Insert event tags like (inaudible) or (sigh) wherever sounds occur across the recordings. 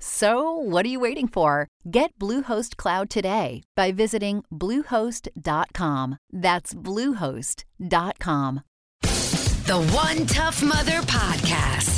So, what are you waiting for? Get Bluehost Cloud today by visiting Bluehost.com. That's Bluehost.com. The One Tough Mother Podcast.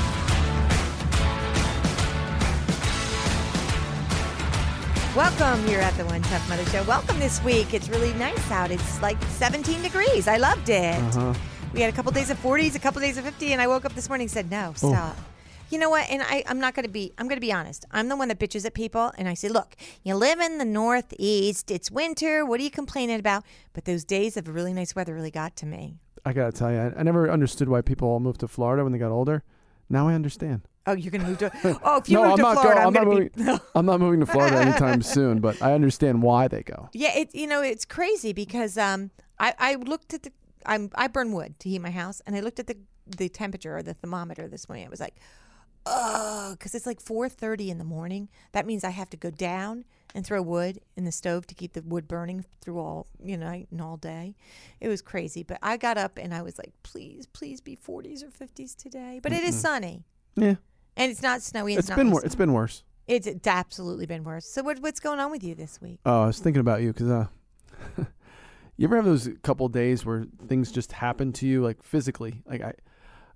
Welcome here at the One Tough Mother Show. Welcome this week. It's really nice out. It's like 17 degrees. I loved it. Uh-huh. We had a couple days of 40s, a couple days of 50, and I woke up this morning and said, "No, stop." You know what? And I, I'm not going to be. I'm going to be honest. I'm the one that bitches at people, and I say, "Look, you live in the Northeast. It's winter. What are you complaining about?" But those days of really nice weather really got to me. I gotta tell you, I, I never understood why people all moved to Florida when they got older. Now I understand. Oh, you're going to move to. (laughs) Oh, if you no, move I'm to not Florida, going. I'm, I'm not moving. (laughs) be. I'm not moving to Florida anytime (laughs) soon. But I understand why they go. Yeah, it you know it's crazy because um I I looked at the I'm I burn wood to heat my house and I looked at the the temperature or the thermometer this morning. I was like, oh, because it's like 4:30 in the morning. That means I have to go down and throw wood in the stove to keep the wood burning through all you know night and all day. It was crazy, but I got up and I was like, please, please be 40s or 50s today. But it is sunny Yeah, and it's not snowy. and it's not been misty. wor- it's been worse. It's, it's absolutely been worse. So what, what's going on with you this week? Oh, I was thinking about you because uh, (laughs) you ever have those couple days where things just happen to you, like physically? Like I,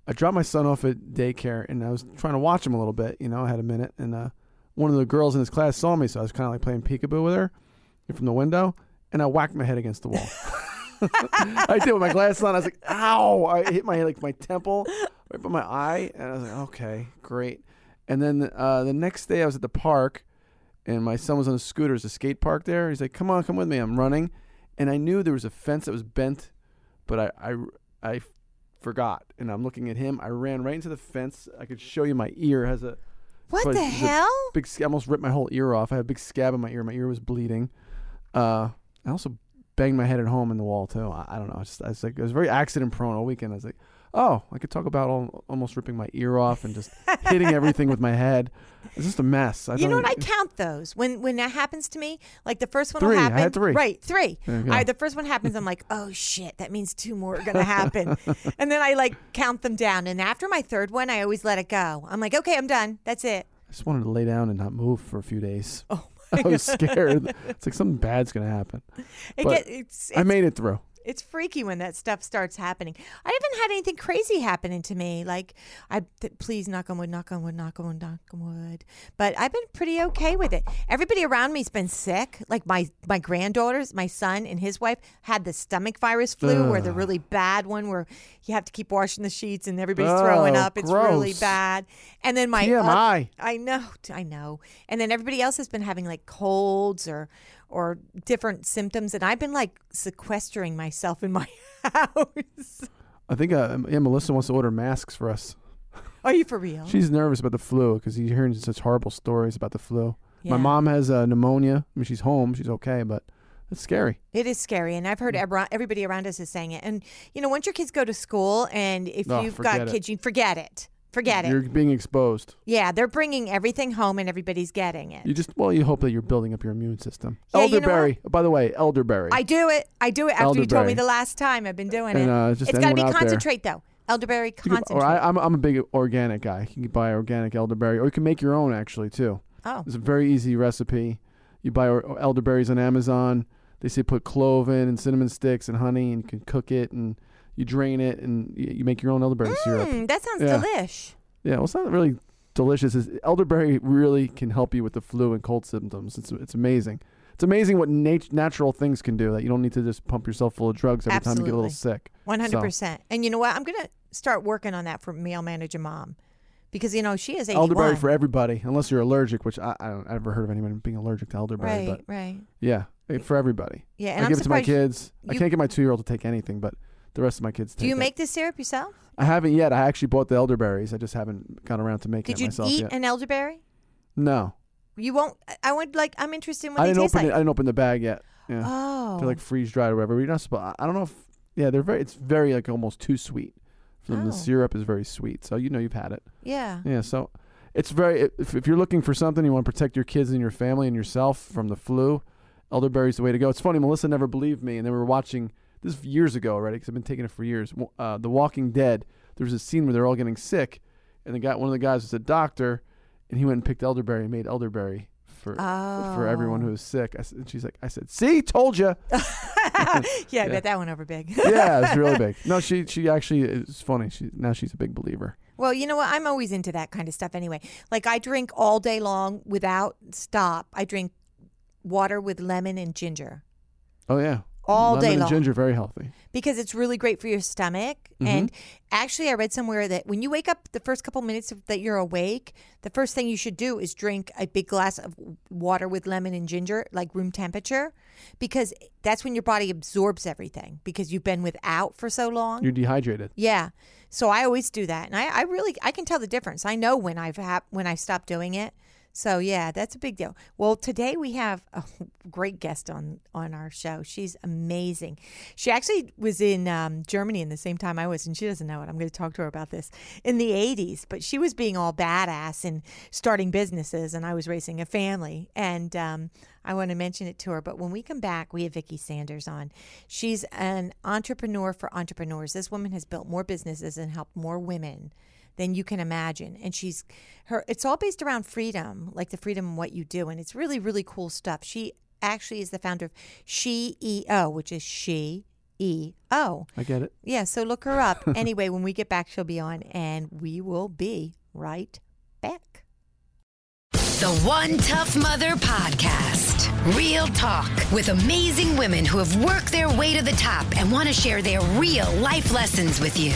I dropped my son off at daycare and I was trying to watch him a little bit. You know, I had a minute, and uh, one of the girls in his class saw me, so I was kind of like playing peekaboo with her from the window, and I whacked my head against the wall. (laughs) (laughs) I did with my glasses on. I was like, "Ow!" I hit my like my temple, right by my eye, and I was like, "Okay, great." And then uh, the next day, I was at the park, and my son was on a scooter. There's a skate park there. He's like, "Come on, come with me." I'm running, and I knew there was a fence that was bent, but I I, I forgot, and I'm looking at him. I ran right into the fence. I could show you my ear has a What the the- hell? big. I almost ripped my whole ear off. I had a big scab in my ear. My ear was bleeding. Uh, I also banged my head at home in the wall too. I, I don't know. I, just, I was like, I was very accident prone all weekend. I was like, oh, I could talk about all, almost ripping my ear off and just hitting everything with my head. It's just a mess. I You know what? I count those when when that happens to me. Like the first one Three. will I happen. had three. Right, three. There you go. All right, the first one happens. I'm like, (laughs) oh shit, that means two more are gonna happen. (laughs) and then I like count them down. And after my third one, I always let it go. I'm like, okay, I'm done. That's it. I just wanted to lay down and not move for a few days. Oh, (laughs) I was scared. it's like something bad's gonna happen. It But get, it's I made it through. It's freaky when that stuff starts happening. I haven't had anything crazy happening to me. Like I th- please knock on wood, knock on wood, knock on wood, knock on wood. But I've been pretty okay with it. Everybody around me's been sick. Like my my granddaughters, my son and his wife had the stomach virus flu, or the really bad one where you have to keep washing the sheets and everybody's throwing Oh, up. It's really bad. And then my TMI. I know, I know. And then everybody else has been having like colds or or different symptoms, and I've been like sequestering myself in my (laughs) house. I think uh, yeah, Melissa wants to order masks for us. Are you for real? She's nervous about the flu because he's hearing such horrible stories about the flu. Yeah. My mom has uh, pneumonia. I mean, she's home. She's okay, but it's scary. It is scary, and I've Mm. heard ebra- everybody around us is saying it. And you know, once your kids go to school, and if Oh, you've got it. kids, you forget it. Forget it. You're being exposed. Yeah, they're bringing everything home, and everybody's getting it. You just well, you hope that you're building up your immune system. Yeah, you know elderberry. By the way, elderberry. I do it. I do it after you told me the last time. I've been doing And, it. uh, just it's got to be out there- concentrate though. Elderberry You can- concentrate. or I, I'm I'm a big organic guy. You can buy organic elderberry, or you can make your own actually too. oh, It's a very easy recipe. You buy or- elderberries on Amazon. They say put clove in and cinnamon sticks and honey, and you can cook it, and you drain it and you, you make your own elderberry syrup. Mm, that sounds Yeah. delish. Yeah, well, it's not really delicious. Elderberry really can help you with the flu and cold symptoms. It's it's amazing. It's amazing what nat- natural things can do that you don't need to just pump yourself full of drugs every time you get a little sick. One hundred percent. And you know what? I'm gonna start working on that for male manager mom, because you know she is eighty elderberry for everybody, unless you're allergic, which I, I don't I've never heard of anyone being allergic to elderberry. right, But right. yeah, eh, for everybody. Yeah, and I I'm give it to my surprised. kids. I you- can't get my two year old to take anything, but the rest of my kids. Do you make this syrup yourself? I haven't yet. I actually bought the elderberries. I just haven't gone around to making Did it you myself eat yet. an elderberry? no, You won't. I- I would like. I'm interested in what I they didn't taste open like. it. I didn't open the bag yet. Yeah. oh, They're like freeze dried or whatever. You're not supposed. I don't know if. Yeah, they're very. It's very like almost too sweet. From Oh. the syrup is very sweet, so you know you've had it. yeah. Yeah, so it's very. If, if you're looking for something, you want to protect your kids and your family and yourself from the flu. Elderberry's the way to go. It's funny. Melissa never believed me, and then we were watching this is years ago already because I've been taking it for years. Uh, the Walking Dead. There was a scene where they're all getting sick, and the guy, one of the guys, was a doctor, and he went and picked elderberry and made elderberry for for everyone who Oh. was sick. I, and she's like, I said, "See, told you." (laughs) yeah, I Yeah. bet that went over big. yeah, it's really (laughs) big. No, she she actually it's funny. She now she's a big believer. Well, you know what? I'm always into that kind of stuff anyway. Like I drink all day long without stop. I drink water with lemon and ginger Oh yeah, all Lemon day and long ginger very healthy. because it's really great for your stomach. Mhm. And actually, I read somewhere that when you wake up the first couple minutes of, that you're awake, the first thing you should do is drink a big glass of water with lemon and ginger, like room temperature, because that's when your body absorbs everything because you've been without for so long. You're dehydrated. Yeah. So I always do that, and I, I really I can tell the difference. I know when I've hap- when I stopped doing it. So yeah, that's a big deal. Well, today we have a (laughs) great guest on on our show. She's amazing. She actually was in um, Germany in the same time I was, and she doesn't know it. I'm going to talk to her about this in the '80s. But she was being all badass and starting businesses, and I was raising a family. And um, I want to mention it to her. But when we come back, we have Vicki Saunders on. She's an entrepreneur for entrepreneurs. This woman has built more businesses and helped more women than you can imagine. And she's her it's all based around freedom, like the freedom in what you do. And it's really, really cool stuff. She actually is the founder of SheEO, which is She E O. I get it. Yeah, so look her up. (laughs) anyway, when we get back, she'll be on, and we will be right back. The One Tough Mother Podcast. Real talk with amazing women who have worked their way to the top and want to share their real life lessons with you.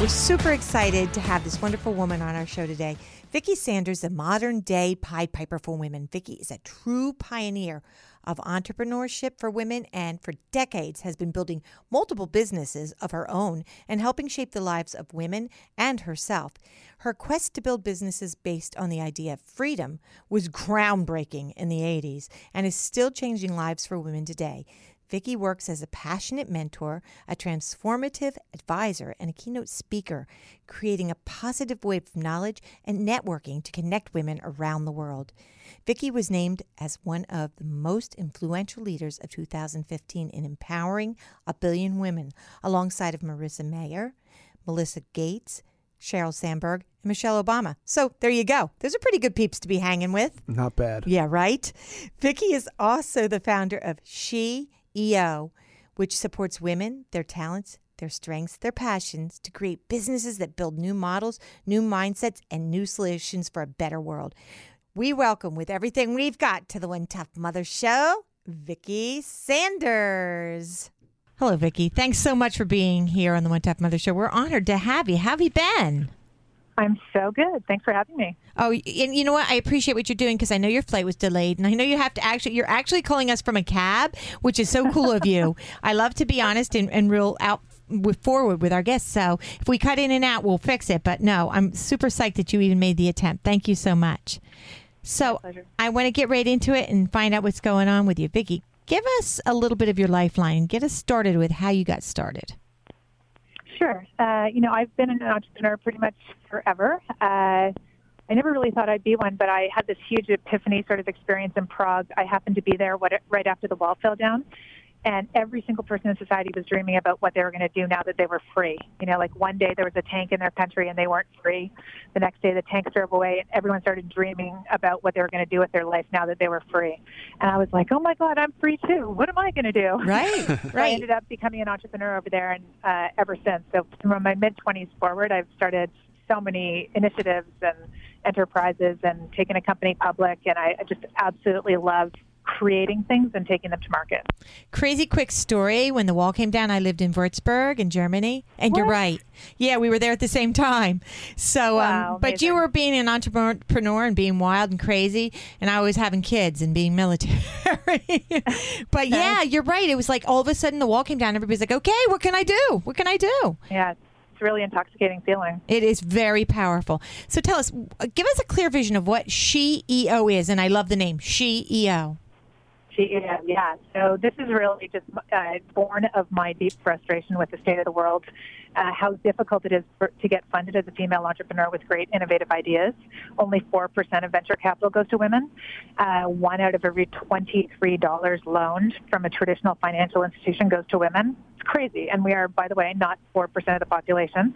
We're super excited to have this wonderful woman on our show today. Vicki Saunders, the modern day Pied Piper for women. Vicki is a true pioneer of entrepreneurship for women and for decades has been building multiple businesses of her own and helping shape the lives of women and herself. Her quest to build businesses based on the idea of freedom was groundbreaking in the 80s and is still changing lives for women today. Vicki works as a passionate mentor, a transformative advisor, and a keynote speaker, creating a positive wave of knowledge and networking to connect women around the world. Vicki was named as one of the most influential leaders of 2015 in empowering a billion women, alongside of Marissa Mayer, Melissa Gates, Sheryl Sandberg, and Michelle Obama. So there you go. Those are pretty good peeps to be hanging with. Not bad. Yeah, right. Vicki is also the founder of She EO, which supports women, their talents, their strengths, their passions to create businesses that build new models, new mindsets, and new solutions for a better world. We welcome with everything we've got to the One Tough Mother Show, Vicki Saunders. Hello, Vicki. Thanks so much for being here on the One Tough Mother Show. We're honored to have you. How have you been? I'm so good. Thanks for having me. Oh, and you know what? I appreciate what you're doing because I know your flight was delayed, and I know you have to actually. You're actually calling us from a cab, which is so cool of you. (laughs) I love to be honest and, and real out with forward with our guests. So if we cut in and out, we'll fix it. But no, I'm super psyched that you even made the attempt. Thank you so much. So. I want to get right into it and find out what's going on with you, Vicki. Give us a little bit of your lifeline. Get us started with how you got started. Sure. Uh, you know, I've been an entrepreneur pretty much forever. Uh, I never really thought I'd be one, but I had this huge epiphany sort of experience in Prague. I happened to be there what, right after the wall fell down. And every single person in society was dreaming about what they were going to do now that they were free. You know, like one day there was a tank in their country and they weren't free. The next day the tanks drove away and everyone started dreaming about what they were going to do with their life now that they were free. And I was like, oh my God, I'm free too. What am I going to do? Right, (laughs) I right. ended up becoming an entrepreneur over there, and uh, ever since. So from my mid 20s forward, I've started so many initiatives and enterprises and taken a company public, and I, I just absolutely love creating things and taking them to market. Crazy quick story. When the wall came down, I lived in Würzburg in Germany, and you're right. Yeah, we were there at the same time. So, Wow, um, but you were being an entrepreneur and being wild and crazy, and I was having kids and being military. (laughs) but yeah, you're right. It was like all of a sudden the wall came down. Everybody's like, "Okay, what can I do? What can I do?" Yeah, it's a really intoxicating feeling. It is very powerful. So tell us, give us a clear vision of what SheEO is, and I love the name She E EO. She, yeah, yeah. So this is really just uh, born of my deep frustration with the state of the world, uh, how difficult it is for, to get funded as a female entrepreneur with great innovative ideas. Only 4% of venture capital goes to women. Uh, one out of every $23 loaned from a traditional financial institution goes to women. It's crazy. And we are, by the way, not 4% of the population.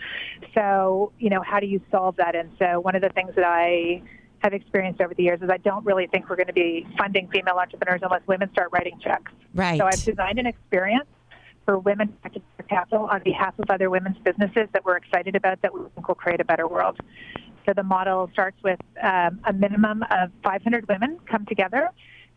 So, you know, how do you solve that? And so one of the things that I have experienced over the years is I don't really think we're going to be funding female entrepreneurs unless women start writing checks. Right. So I've designed an experience for women to their capital on behalf of other women's businesses that we're excited about that we think will create a better world. So the model starts with um, a minimum of 500 women come together.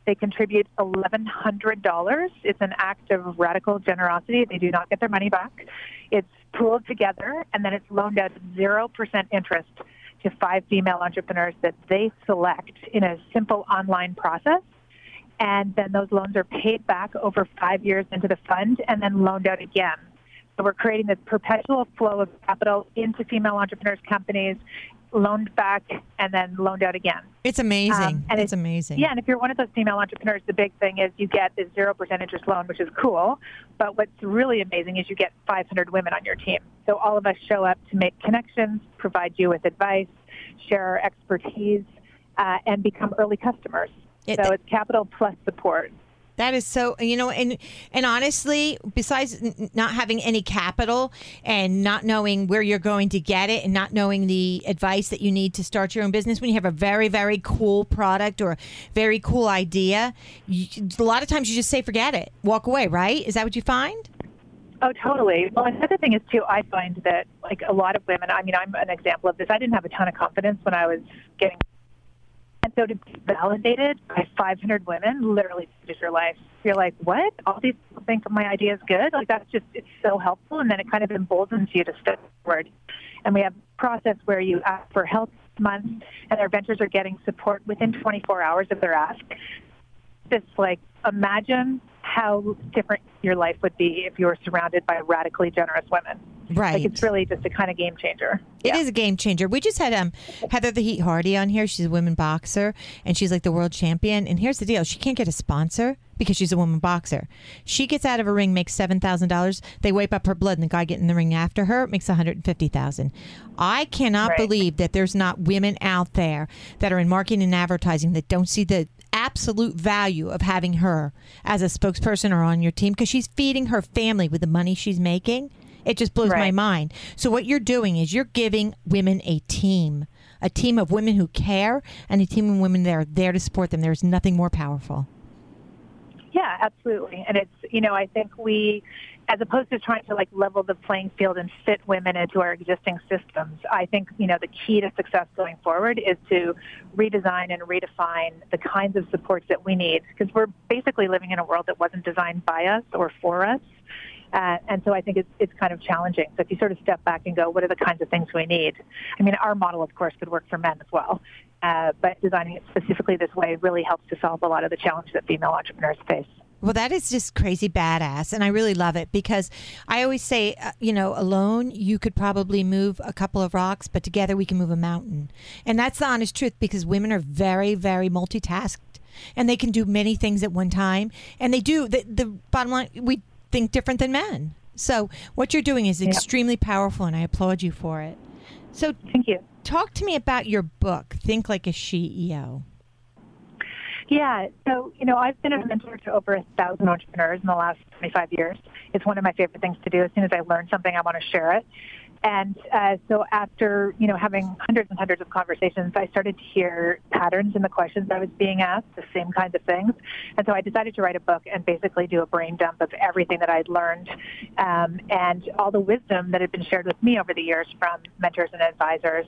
They contribute $1,100. It's an act of radical generosity. They do not get their money back. It's pooled together, and then it's loaned out at 0% interest to five female entrepreneurs that they select in a simple online process. And then those loans are paid back over five years into the fund and then loaned out again. So we're creating this perpetual flow of capital into female entrepreneurs' companies, loaned back and then loaned out again. It's amazing. Um, and it's it's- amazing. Yeah, and if you're one of those female entrepreneurs, the big thing is you get this 0% interest loan, which is cool. But what's really amazing is you get 500 women on your team. So all of us show up to make connections, provide you with advice, share our expertise, uh, and become early customers. It- so it's capital plus support. That is so, you know, and and honestly, besides n- not having any capital and not knowing where you're going to get it and not knowing the advice that you need to start your own business, when you have a very very cool product or a very cool idea, you, a lot of times you just say forget it, walk away. Right? Is that what you find? Oh, totally. Well, another thing is too. I find that like a lot of women. I mean, I'm an example of this. I didn't have a ton of confidence when I was getting, so to be validated by 500 women literally changes your life. You're like, what? All these people think my idea is good. Like that's just it's so helpful, and then it kind of emboldens you to step forward. And we have a process where you ask for help month, and our ventures are getting support within 24 hours of their ask just like imagine how different your life would be if you were surrounded by radically generous women. Right. Like it's really just a kind of game changer. It is a game changer. We just had um Heather the Heat Hardy on here. She's a women boxer and she's like the world champion. And here's the deal: she can't get a sponsor because she's a woman boxer. She gets out of a ring, makes seven thousand dollars. They wipe up her blood, and the guy getting in the ring after her makes one hundred and fifty thousand. I cannot Right. believe that there's not women out there that are in marketing and advertising that don't see the absolute value of having her as a spokesperson or on your team because she's feeding her family with the money she's making. It just blows my mind. So what you're doing is you're giving women a team, a team of women who care, and a team of women that are there to support them. There's nothing more powerful. Yeah, absolutely. And it's, you know, I think we, as opposed to trying to like level the playing field and fit women into our existing systems, I think, you know, the key to success going forward is to redesign and redefine the kinds of supports that we need because we're basically living in a world that wasn't designed by us or for us. Uh, and so I think it's, it's kind of challenging. So if you sort of step back and go, what are the kinds of things we need? I mean, our model, of course, could work for men as well. Uh, but designing it specifically this way really helps to solve a lot of the challenges that female entrepreneurs face. Well, that is just crazy badass, and I really love it because I always say, uh, you know, alone you could probably move a couple of rocks, but together we can move a mountain, and that's the honest truth because women are very, very multitasked, and they can do many things at one time, and they do. The, the bottom line, we think different than men. So what you're doing is extremely powerful, and I applaud you for it. So Thank you. talk to me about your book, Think Like a CEO. Yeah, so you know, I've been a mentor to over a thousand entrepreneurs in the last 25 years. It's one of my favorite things to do. As soon as I learn something, I want to share it. And uh, so after, you know, having hundreds and hundreds of conversations, I started to hear patterns in the questions I was being asked, the same kinds of things. And so I decided to write a book and basically do a brain dump of everything that I'd learned um, and all the wisdom that had been shared with me over the years from mentors and advisors.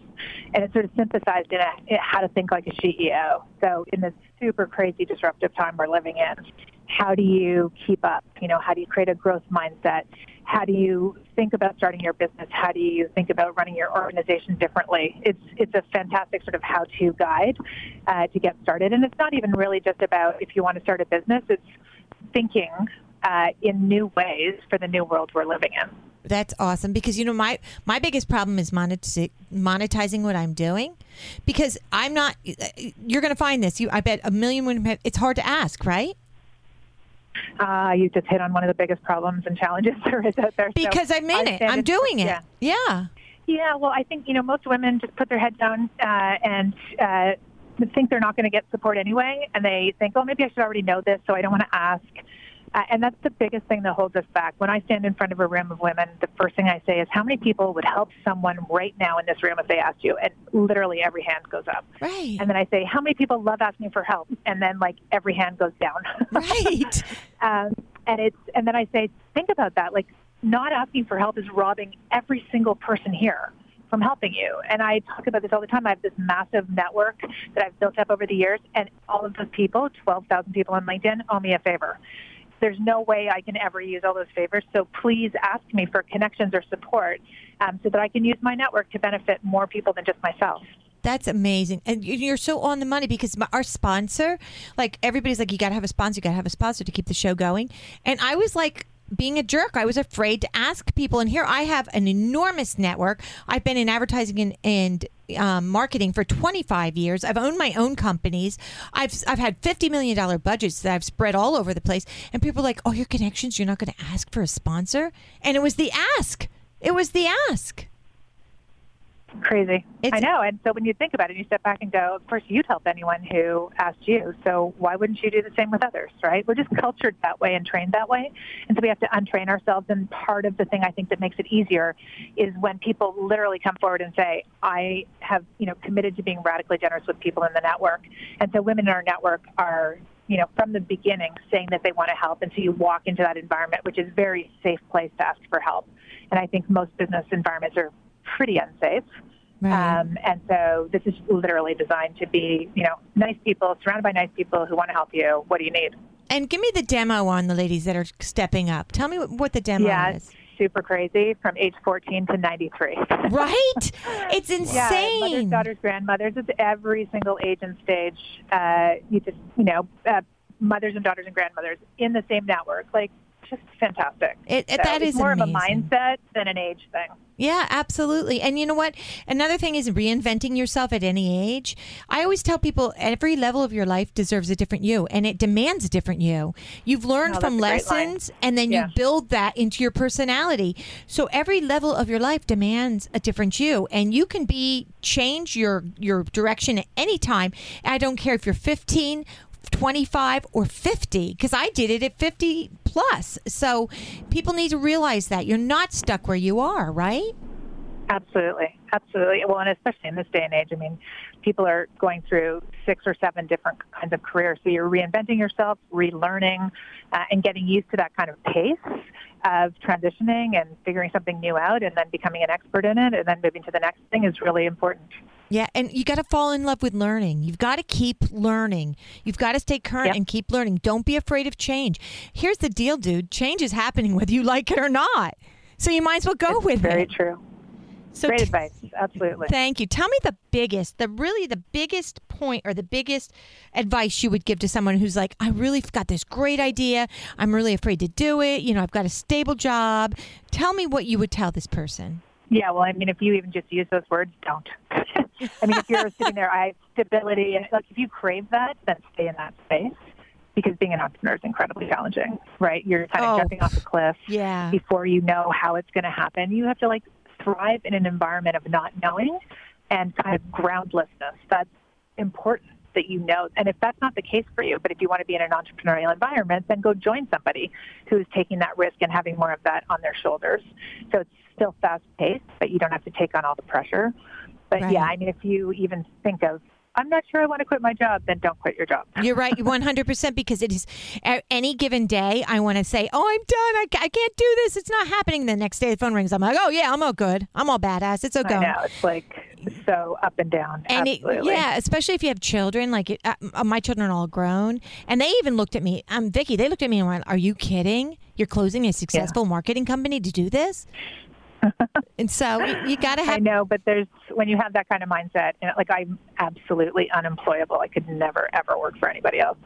And it sort of synthesized in, a, in how to think like a CEO. So in this super crazy disruptive time we're living in, how do you keep up? You know, how do you create a growth mindset? How do you think about starting your business? How do you think about running your organization differently? It's it's a fantastic sort of how-to guide uh, to get started, and it's not even really just about if you want to start a business. It's thinking uh, in new ways for the new world we're living in. That's awesome because you know my my biggest problem is monetiz- monetizing what I'm doing because I'm not. You're going to find this. You, I bet a million women. It's hard to ask, right? Uh, you just hit on one of the biggest problems and challenges (laughs) there is out there. Because so I'm in it. I'm doing it. Yeah. Yeah. Yeah, well, I think you know most women just put their head down uh, and uh, think they're not going to get support anyway, and they think, oh, maybe I should already know this, so I don't want to ask. And that's the biggest thing that holds us back. When I stand in front of a room of women, the first thing I say is, how many people would help someone right now in this room if they asked you? And literally every hand goes up. Right. And then I say, how many people love asking for help? And then like every hand goes down. (laughs) Right. um, and it's and then I say, think about that. Like not asking for help is robbing every single person here from helping you. And I talk about this all the time. I have this massive network that I've built up over the years, and all of those people, 12,000 people on LinkedIn, owe me a favor. There's no way I can ever use all those favors. So please ask me for connections or support um, so that I can use my network to benefit more people than just myself. That's amazing. And you- you're so on the money because my, our sponsor, like everybody's like, you got to have a sponsor, you got to have a sponsor to keep the show going. And I was like, being a jerk, I was afraid to ask people. And here I have an enormous network. I've been in advertising and, and um, marketing for 25 years. I've owned my own companies. I've I've had 50 million dollar budgets that I've spread all over the place. And people are like, "Oh, your connections. You're not going to ask for a sponsor." And it was the ask. It was the ask. Crazy. It's- I know. And so when you think about it, you step back and go, of course, you'd help anyone who asked you. So why wouldn't you do the same with others, right? We're just cultured that way and trained that way. And so we have to untrain ourselves. And part of the thing I think that makes it easier is when people literally come forward and say, I have, you know, committed to being radically generous with people in the network. And so women in our network are you know, from the beginning saying that they want to help. And so you walk into that environment, which is a very safe place to ask for help. And I think most business environments are pretty unsafe. Right. Um, and so this is literally designed to be, you know, nice people surrounded by nice people who want to help you. What do you need? And give me the demo on the ladies that are stepping up. Tell me what, the demo yeah, is. it's super crazy from age 14 to 93. (laughs) Right? It's insane. Yeah, mothers, daughters, grandmothers. It's every single age and stage. Uh, you just, you know, uh, mothers and daughters and grandmothers in the same network. Like, just fantastic. It- it- So that is more of a mindset than an age thing. Yeah, absolutely. And you know what? Another thing is reinventing yourself at any age. I always tell people every level of your life deserves a different you and it demands a different you. You've learned Oh, from that's a great line. lessons and then Yeah. you build that into your personality. So every level of your life demands a different you and you can be change your your direction at any time. I don't care if you're 15 25 or 50 because I did it at 50 plus. So people need to realize that you're not stuck where you are, right? Absolutely, absolutely. Well, and especially in this day and age, I mean, people are going through six or seven different kinds of careers. So you're reinventing yourself, relearning, uh, and getting used to that kind of pace of transitioning and figuring something new out, and then becoming an expert in it, and then moving to the next thing is really important. Yeah, and you got to fall in love with learning. You've got to keep learning. You've got to stay current Yep. and keep learning. Don't be afraid of change. Here's the deal, dude. Change is happening (laughs) whether you like it or not. So you might as well go with Very it. Very true. So Great t- advice. Absolutely. Thank you. Tell me the biggest, the really the biggest point or the biggest advice you would give to someone who's like, I really got this great idea. I'm really afraid to do it. You know, I've got a stable job. Tell me what you would tell this person. Yeah, well, I mean, if you even just use those words, don't. (laughs) I mean, if you're sitting there, I have stability, and like if you crave that, then stay in that space because being an entrepreneur is incredibly challenging, right? You're kind of Oh. jumping off a cliff Yeah. before you know how it's going to happen. You have to like thrive in an environment of not knowing and kind of groundlessness. That's important. that you know. And if that's not the case for you, but if you want to be in an entrepreneurial environment, then go join somebody who's taking that risk and having more of that on their shoulders. So it's still fast paced, but you don't have to take on all the pressure. But Right. yeah, I mean, if you even think of, I'm not sure I want to quit my job, then don't quit your job. (laughs) You're right, 100% because it is at any given day, I want to say, oh, I'm done. I, I can't do this. It's not happening. The next day, the phone rings. I'm like, oh, yeah, I'm all good. I'm all badass. It's okay. I know it's like so up and down. And it, Absolutely. yeah, especially if you have children, like it, uh, my children are all grown, and they even looked at me. Um, Vicki, they looked at me and went, "Are you kidding? You're closing a successful marketing company to do this?" And so you, got to have. I know, but there's when you have that kind of mindset, and like I'm absolutely unemployable. I could never ever work for anybody else.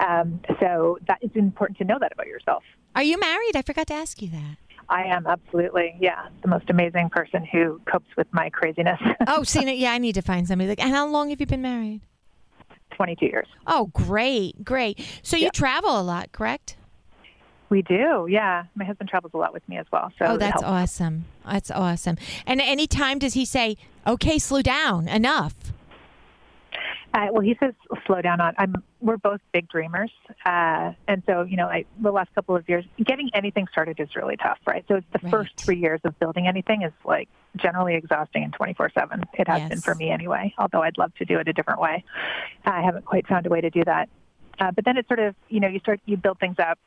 Um, so that it's important to know that about yourself. Are you married? I forgot to ask you that. I am absolutely, yeah, the most amazing person who copes with my craziness. Oh, (laughs) see, yeah, I need to find somebody. Like, and how long have you been married? 22 years. Oh, great, great. So you Yeah. travel a lot, correct? We do, yeah. My husband travels a lot with me as well. So Oh, that's awesome. That's awesome. And any time does he say, "Okay, slow down, enough"? Uh, well, he says slow down on. I'm. We're both big dreamers, uh, and so you know, I, the last couple of years, getting anything started is really tough, right? So it's the Right. first three years of building anything is like generally exhausting and 24/7. It has been for me anyway. Although I'd love to do it a different way, I haven't quite found a way to do that. Uh, but then it sort of, you know, you start you build things up.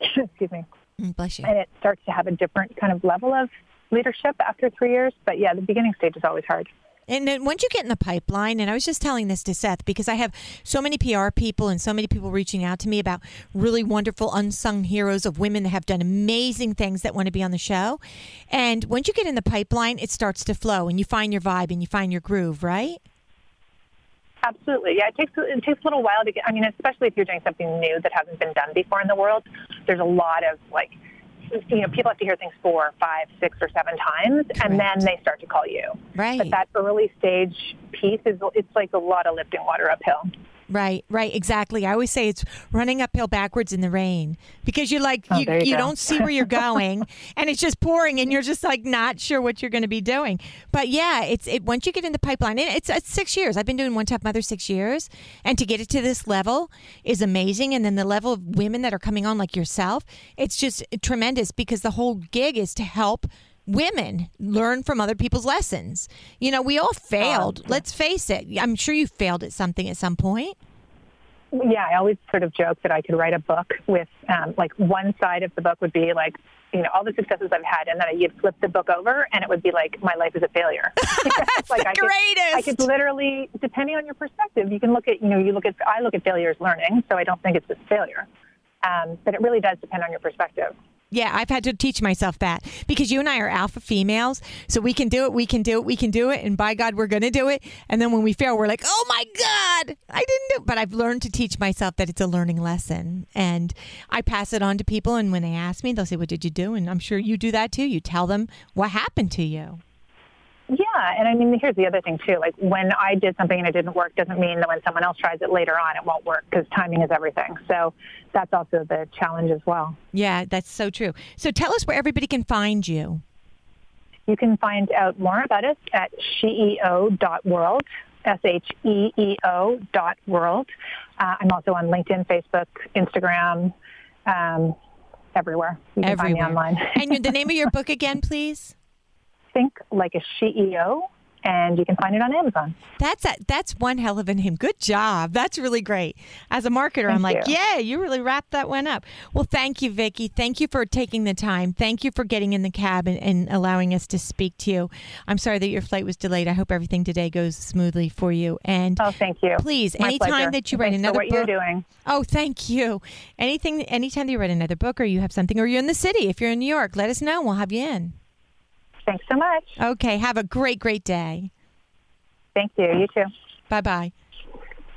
(coughs) excuse me, Mm, bless you. and it starts to have a different kind of level of leadership after three years. But yeah, the beginning stage is always hard. And then once you get in the pipeline, and I was just telling this to Seth because I have so many PR people and so many people reaching out to me about really wonderful unsung heroes of women that have done amazing things that want to be on the show. And once you get in the pipeline, it starts to flow and you find your vibe and you find your groove, right? Absolutely. Yeah, it takes it takes a little while to get. I mean, especially if you're doing something new that hasn't been done before in the world. There's a lot of like, you know, people have to hear things four, five, six, or seven times, and then they start to call you. Right. But that early stage piece is it's like a lot of lifting water uphill. Right, right, exactly. I always say it's running uphill backwards in the rain because you're like Oh, you, you you don't see where you're (laughs) going and it's just pouring and you're just like not sure what you're going to be doing. But yeah, it's it once you get in the pipeline, and it's, it's six years. I've been doing One Tough Mother six years, and to get it to this level is amazing. And then the level of women that are coming on like yourself, it's just tremendous because the whole gig is to help women learn from other people's lessons. You know, we all failed. Let's face it. I'm sure you failed at something at some point. Yeah, I always sort of joke that I could write a book with um, like one side of the book would be like, you know, all the successes I've had, and then you'd flip the book over, and it would be like, my life is a failure. (laughs) That's (laughs) the I could, I could literally, depending on your perspective, you can look at, you know, you look at, I look at failure as learning, so I don't think it's a failure. Um, but it really does depend on your perspective. Yeah, I've had to teach myself that because you and I are alpha females, so we can do it, we can do it, we can do it, and by God, we're going to do it. And then when we fail, we're like, "Oh my God, I didn't do." it." But I've learned to teach myself that it's a learning lesson, and I pass it on to people. And when they ask me, they'll say, "What did you do?" And I'm sure you do that too. You tell them what happened to you. Yeah, and I mean, here's the other thing too. Like when I did something and it didn't work, doesn't mean that when someone else tries it later on, it won't work because timing is everything. So that's also the challenge as well. Yeah, that's so true. So tell us where everybody can find you. You can find out more about us at sheeo.world, S-H-E-E-O dot world. Uh, I'm also on LinkedIn, Facebook, Instagram, um, everywhere. You can find me online. and the name of your (laughs) book again, please. Think like a CEO, and you can find it on Amazon. That's a, that's one hell of a name. Good job. That's really great. As a marketer, I'm like, you. yeah, you really wrapped that one up. Well, thank you, Vicki. Thank you for taking the time. Thank you for getting in the cab and, and allowing us to speak to you. I'm sorry that your flight was delayed. I hope everything today goes smoothly for you. And Oh, thank you. please, My anytime pleasure. that you write Thanks another what book, you're doing. Oh, thank you. Anything, anytime that you write another book or you have something, or you're in the city, if you're in New York, let us know. We'll have you in. Thanks so much. Okay. Have a great, great day. Thank you. You too. Bye bye.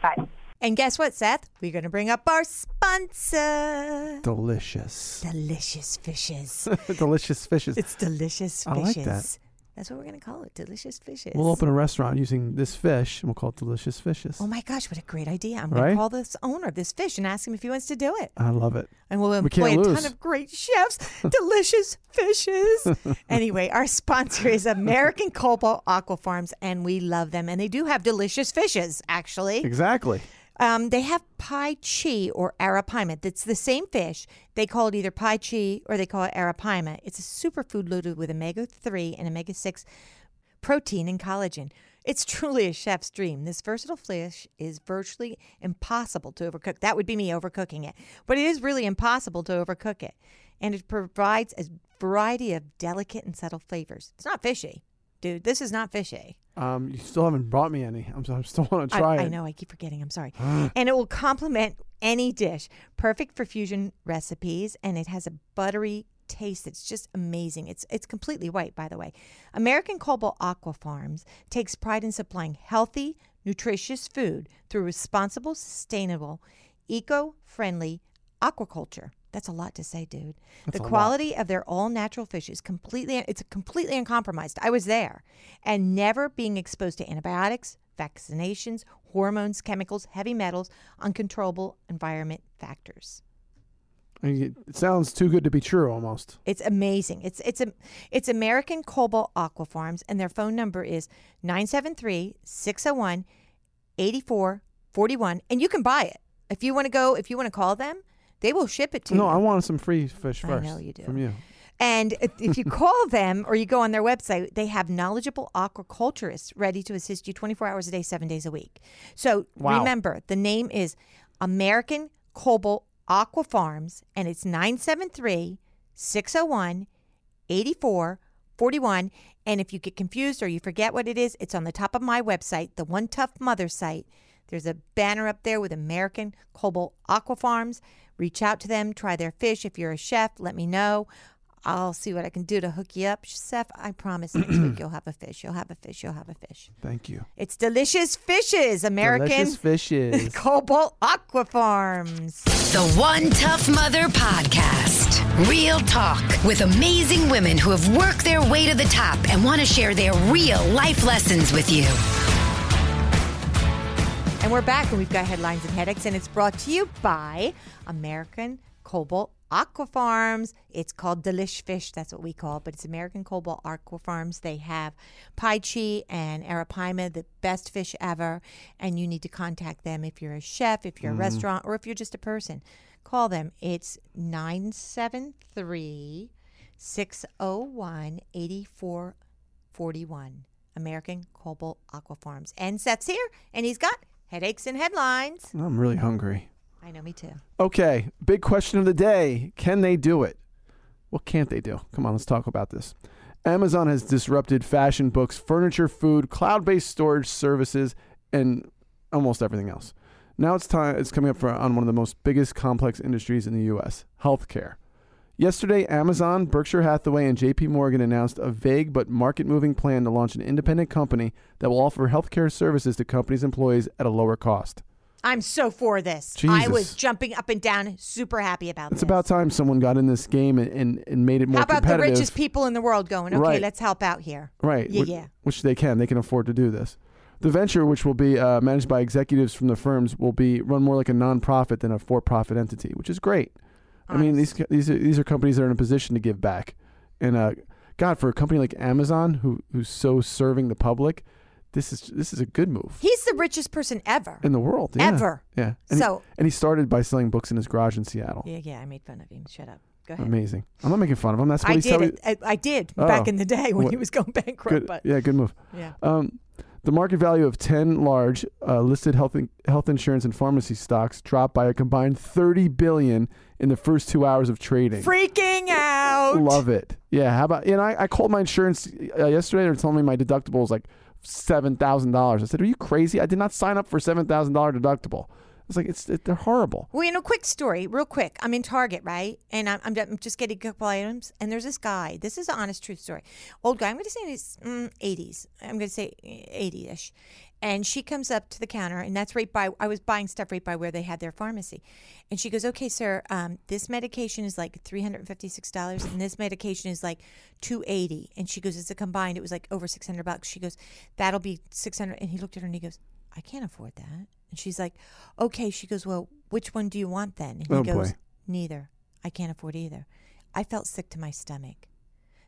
Bye. And guess what, Seth? We're going to bring up our sponsor. Delicious. Delicious fishes. (laughs) Delicious fishes. It's delicious fishes. I like fishes. that. That's what we're going to call it. Delicious fishes. We'll open a restaurant using this fish, and we'll call it Delicious Fishes. Oh my gosh, what a great idea. I'm going Right? to call this owner of this fish and ask him if he wants to do it. I love it. And we'll We employ a lose. ton of great chefs. (laughs) Delicious fishes. (laughs) anyway, our sponsor is American Cobalt Aqua Farms, and we love them. And they do have delicious fishes, actually. Exactly. Um, they have paiche or arapaima. That's the same fish. They call it either paiche or they call it arapaima. It's a superfood loaded with omega 3 and omega 6 protein and collagen. It's (laughs) truly a chef's dream. This versatile fish is virtually impossible to overcook. That would be me overcooking it. But it is really impossible to overcook it. And it provides a variety of delicate and subtle flavors. It's not fishy. Dude, this is not fishy. Um, you still haven't brought me any. I'm, I still want to try I it. I know. I keep forgetting. I'm sorry. (gasps) and it will complement any dish. Perfect for fusion recipes, and it has a buttery taste. It's just amazing. It's it's completely white, by the way. American Cobalt Aqua Farms takes pride in supplying healthy, nutritious food through responsible, sustainable, eco-friendly aquaculture. That's a lot to say, dude. That's the a lot. quality of their all natural fish is completely it's completely uncompromised. I was there and never being exposed to antibiotics, vaccinations, hormones, chemicals, heavy metals, uncontrollable environment factors. It sounds too good to be true almost. It's amazing. It's it's a it's American Cobalt Aqua Farms and their phone number is 973-601-8441 and you can buy it. If you want to go, if you want to call them, they will ship it to No, you. No, I want some free fish I first. know you do. From you. And if if you (laughs) call them or you go on their website, they have knowledgeable aquaculturists ready to assist you 24 hours a day, seven days a week. So Wow. remember, the name is American Cobalt Aqua Farms, and it's 973 601 8441. And if you get confused or you forget what it is, it's on the top of my website, the One Tough Mother site. There's a banner up there with American Cobalt Aqua Farms. Reach out to them, try their fish. If you're a chef, let me know. I'll see what I can do to hook you up. Chef, I promise next week (clears throat) you'll have a fish. You'll have a fish. You'll have a fish. Thank you. It's delicious fishes, American Delicious fishes. (laughs) Cobalt Aqua Farms. The One Tough Mother Podcast. Real talk with amazing women who have worked their way to the top and want to share their real life lessons with you. And we're back and we've got headlines and headaches, and it's brought to you by American Cobalt Aquafarms. It's called Delish Fish, that's what we call it, but it's American Cobalt Aquafarms. They have Paiche and Arapaima, the best fish ever, and you need to contact them if you're a chef, if you're a mm-hmm. restaurant, or if you're just a person. Call them. It's 973 601 8441. American Cobalt Aquafarms. And Seth's here, and he's got headaches and headlines. I'm really hungry. I know, me too. Okay, big question of the day. Can they do it? What can't they do? Come on, let's talk about this. Amazon has disrupted fashion, books, furniture, food, cloud-based storage services, and almost everything else. Now it's time it's coming up for on one of the most biggest complex industries in the US, healthcare. Yesterday, Amazon, Berkshire Hathaway, and JP Morgan announced a vague but market moving plan to launch an independent company that will offer healthcare services to companies' employees at a lower cost. I'm so for this. I was jumping up and down, super happy about It's this. about time someone got in this game and, and, and made it more How about the competitive. richest people in the world going, okay, Right. let's help out here? Right. Yeah, which, yeah. Which they can. They can afford to do this. The venture, which will be uh, managed by executives from the firms, will be run more like a nonprofit than a for-profit entity, which is great. I mean, these these are, these are companies that are in a position to give back, and uh, God, for a company like Amazon, who who's so serving the public, this is this is a good move He's the richest person ever. in the world. Yeah. Ever. Yeah. And So- he, and he started by selling books in his garage in Seattle. Yeah, yeah, I made fun of him. Shut up. Go ahead. Amazing. I'm not making fun of him. That's what I he did it. I, I did Oh. back in the day when What- he was going bankrupt. Good. But Yeah, good move. yeah. Um, the market value of 10 large uh, listed health, in- health insurance and pharmacy stocks dropped by a combined 30 billion in the first two hours of trading. freaking out. Love it. Yeah. How about, you know, I, I called my insurance uh, yesterday. They're telling me my deductible is like $7,000. I said, Are you crazy? I did not sign up for a $7,000 deductible. It's like, it's it, they're horrible. Well, you know, quick story, real quick. I'm in Target, right? And I'm, I'm, I'm just getting a couple items. And there's this guy. This is an honest truth story. Old guy. I'm going to say in his mm, 80s. I'm going to say 80 ish. And she comes up to the counter, and that's right by. I was buying stuff right by where they had their pharmacy, and she goes, "Okay, sir, um, this medication is like three hundred and fifty-six dollars, and this medication is like two eighty. And she goes, "It's a combined. It was like over six hundred bucks." She goes, "That'll be six hundred. And he looked at her and he goes, "I can't afford that." And she's like, "Okay." She goes, "Well, which one do you want then?" And he Oh, goes, boy. "Neither. I can't afford either." I felt sick to my stomach.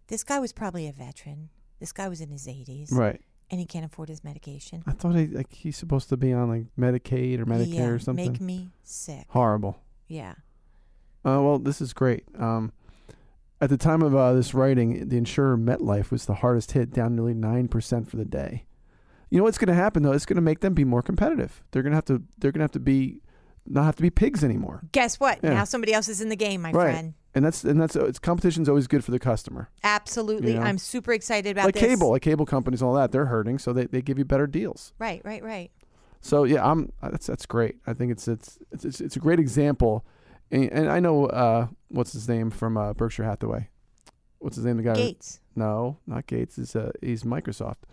This guy was probably a veteran. This guy was in his eighties, Right. And he can't afford his medication. I thought he like he's supposed to be on like Medicaid or Medicare yeah, or something. Make me sick. Horrible. Yeah. Uh, well, this is great. Um, at the time of uh, this writing, the insurer MetLife was the hardest hit, down nearly nine percent for the day. You know what's going to happen though? It's going to make them be more competitive. They're going to have to. They're going to have to be not have to be pigs anymore. Guess what? Yeah. Now somebody else is in the game, my right. friend. And that's and that's it's competition's always good for the customer. Absolutely. You know? I'm super excited about like this. cable, like cable companies, and all that. They're hurting, so they, they give you better deals. Right, right, right. So yeah, I'm that's that's great. I think it's it's it's it's, a great example, and, and I know uh, what's his name from uh, Berkshire Hathaway. What's his name? The guy? Gates. No, not Gates. He's uh, he's Microsoft.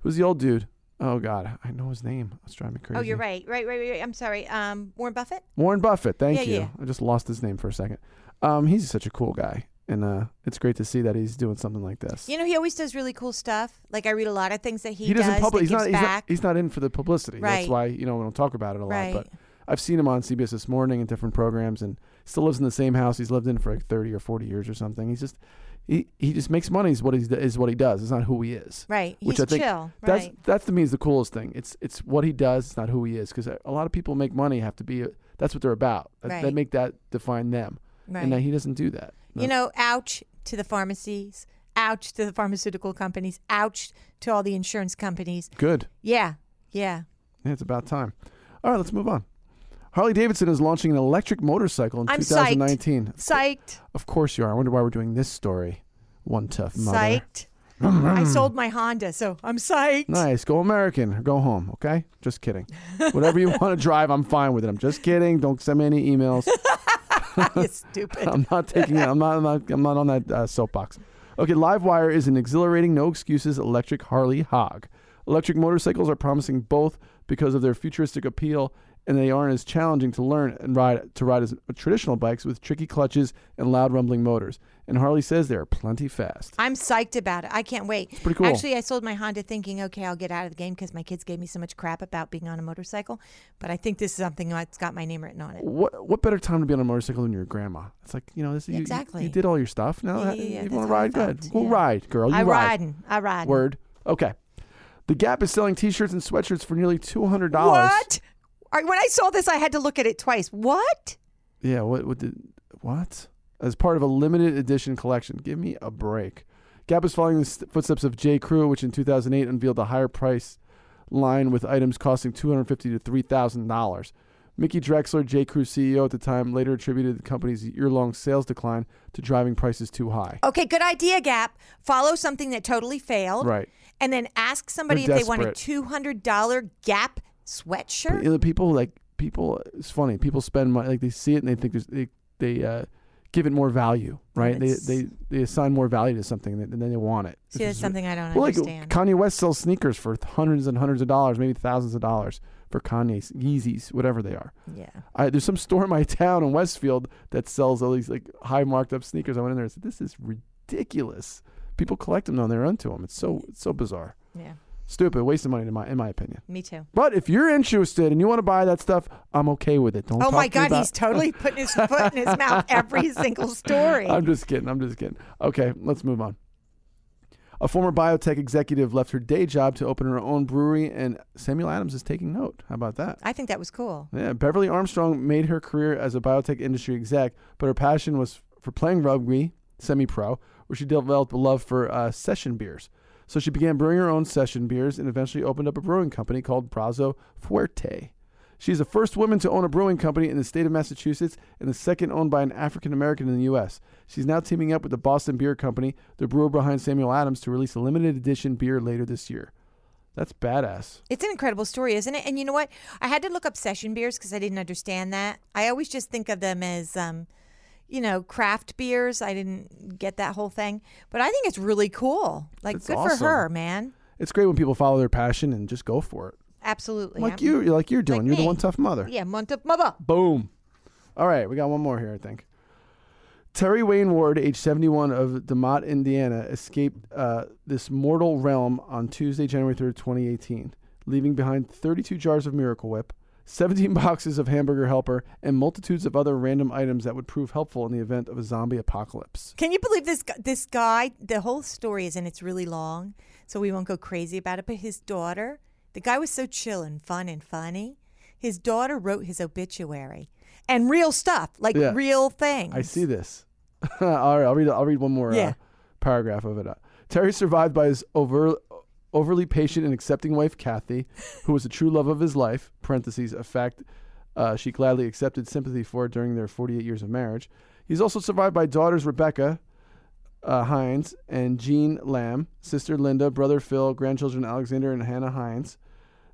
Who's the old dude? Oh God, I know his name. It's driving me crazy. Oh, you're right. Right, right, right. right. I'm sorry. Um, Warren Buffett? Warren Buffett. Thank Yeah, you. yeah. I just lost his name for a second. Um, he's such a cool guy, and uh, it's great to see that he's doing something like this. You know, he always does really cool stuff. Like I read a lot of things that he, he doesn't does public. He's not, he's not. He's not in for the publicity. Right. That's why you know we don't talk about it a lot. Right. But I've seen him on CBS this morning in different programs, and still lives in the same house he's lived in for like thirty or forty years or something. He's just he, he just makes money. Is what he's is what he does. It's not who he is. right. He's I think chill. That's right. that's to me is the coolest thing. It's it's what he does. It's not who he is. Because a lot of people make money have to be. That's what they're about. Right. They make that define them. Right. And he doesn't do that. You know, ouch to the pharmacies. Ouch to the pharmaceutical companies. Ouch to all the insurance companies. Good. Yeah. Yeah. Yeah, it's about time. All right, let's move on. Harley Davidson is launching an electric motorcycle in I'm psyched. 2019. Psyched. Of course you are. I wonder why we're doing this story. One tough mother. Psyched. I sold my Honda, so I'm psyched. Nice. Go American or go home, okay? Just kidding. Whatever you want to drive, I'm fine with it. I'm just kidding. Don't send me any emails. (laughs) (laughs) stupid. I'm not taking it. I'm not, I'm not, I'm not on that uh, soapbox. Okay, Livewire is an exhilarating, no excuses electric Harley hog. Electric motorcycles are promising both because of their futuristic appeal and they aren't as challenging to learn and ride to ride as traditional bikes with tricky clutches and loud rumbling motors. And Harley says they are plenty fast. I'm psyched about it. I can't wait. pretty cool. Actually, I sold my Honda thinking, okay, I'll get out of the game because my kids gave me so much crap about being on a motorcycle. But I think this is something that's got my name written on it. What what better time to be on a motorcycle than your grandma? It's like you know, this, you- you, Exactly. You, did all your stuff. Now Yeah, uh, yeah, yeah, you want to ride? Good. We'll yeah. ride, girl. You I ride. riding. I ride. Word. Okay. The Gap is selling T-shirts and sweatshirts for nearly two hundred dollars. What? When I saw this, I had to look at it twice. What? Yeah. What? What did? What? As part of a limited edition collection. Give me a break. Gap is following the footsteps of J. Crew, which in 2008 unveiled a higher price line with items costing 250 to 3,000 dollars. Mickey Drexler, J. Crew CEO at the time, later attributed the company's year-long sales decline to driving prices too high. Okay, good idea, Gap. Follow something that totally failed. Right. And then ask somebody if They're they want a $200 Gap But, sweatshirt. you know, people like people. It's funny. People spend money like they see it and they think there's, they they uh, give it more value, right? They, they they assign more value to something and then they want it. See, that's something I don't Well, like understand. Kanye West sells sneakers for hundreds and hundreds of dollars, maybe thousands of dollars for Kanye's Yeezys, whatever they are. yeah. I, there's some store in my (laughs) town in Westfield that sells all these like high marked up sneakers. I went in there and said, "This is ridiculous." People collect them though, and they're into them. It's so it's so bizarre, Yeah. Stupid, waste of money in my in my opinion. Me too. But if you're interested and you want to buy that stuff, I'm okay with it. Don't. Oh talk my God, he's totally (laughs) putting his foot in his mouth every single story. I'm just kidding. I'm just kidding. Okay, let's move on. A former biotech executive left her day job to open her own brewery, and Samuel Adams is taking note. How about that? I think that was cool. Yeah, Beverly Armstrong made her career as a biotech industry exec, but her passion was for playing rugby, semi-pro, where she developed a love for uh, session beers. So she began brewing her own session beers and eventually opened up a brewing company called Brazo Fuerte. She's the first woman to own a brewing company in the state of Massachusetts and the second owned by an African American in the U.S. She's now teaming up with the Boston Beer Company, the brewer behind Samuel Adams, to release a limited edition beer later this year. That's badass. It's an incredible story, isn't it? And you know what? I had to look up session beers because I didn't understand that. I always just think of them as, um, you know, craft beers. I didn't get that whole thing, but I think it's really cool. Like, It's good awesome. for her, man. It's great when people follow their passion and just go for it. absolutely. Like I'm- you, like you're doing. like you're the one tough mother. Yeah, month of mother. Boom. All right, we got one more here, I think. Terry Wayne Ward, age 71 of DeMotte, Indiana, escaped uh, this mortal realm on Tuesday, January 3rd, 2018, leaving behind 32 jars of Miracle Whip, 17 (laughs) boxes of Hamburger Helper, and multitudes of other random items that would prove helpful in the event of a zombie apocalypse. Can you believe this? gu- This guy. The whole story is, and it's really long, so we won't go crazy about it. But his daughter, the guy was so chill and fun and funny. His daughter wrote his obituary and real stuff, like Yeah. real things. I see this. (laughs) All right, I'll read. I'll read one more Yeah. uh, paragraph of it. Uh, Terry survived by his over, overly patient and accepting wife Kathy, who was the true love of his life. (Parentheses a fact uh, she gladly accepted sympathy for during their 48 years of marriage. He's also survived by daughters Rebecca uh, Hines and Jean Lamb, sister Linda, brother Phil, grandchildren Alexander and Hannah Hines,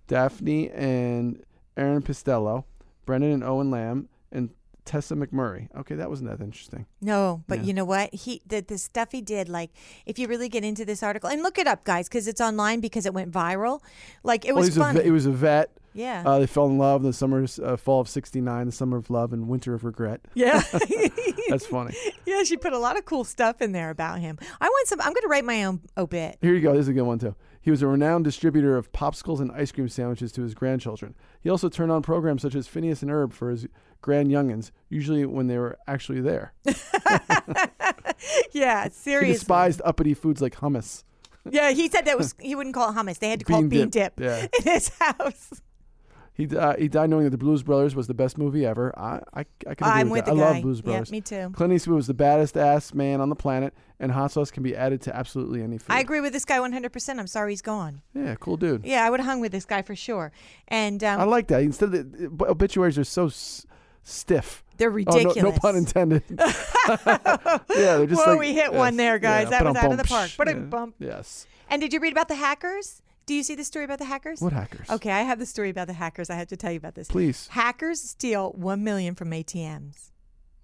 Daphne and Aaron Pistello, Brendan and Owen Lamb, and Tessa McMurray. Okay, that wasn't that interesting. No, but Yeah. you know what? He the, the stuff he did. Like, if you really get into this article and look it up, guys, because it's online because it went viral. Like, it well, was he's a funny. vet, he was a vet. yeah. Uh, they fell in love in the summer, uh, fall of '69, the summer of love and winter of regret. yeah. (laughs) (laughs) That's funny. yeah. She put a lot of cool stuff in there about him. I want some. I'm going to write my own obit. Here you go. This is a good one too. He was a renowned distributor of popsicles and ice cream sandwiches to his grandchildren. He also turned on programs such as Phineas and Ferb for his grand youngins, usually when they were actually there. (laughs) Yeah. (laughs) He despised uppity foods like hummus. Yeah. He said that was (laughs) he wouldn't call it hummus. They had to call it bean dip, Yeah. in his house. He uh, he died knowing that the Blues Brothers was the best movie ever. I I, I can agree I'm with with that. the I guy. love Blues Yeah, Brothers. me too. Clint Eastwood was the baddest ass man on the planet, and hot sauce can be added to absolutely any food. I agree with this guy 100%. I'm sorry he's gone. Yeah, cool dude. Yeah, I would have hung with this guy for sure. And um, I like that. Instead, of the obituaries are so s- stiff. they're Oh, ridiculous. no, no pun intended. (laughs) (laughs) yeah, they're just Whoa, like we hit one there, guys. yeah, That was out of the park. But Ba-dum-bum. Yes. And did you read about the hackers? Do you see the story about the hackers? What hackers? Okay, I have the story about the hackers. I have to tell you about this. Please. Hackers steal 1 million from ATMs.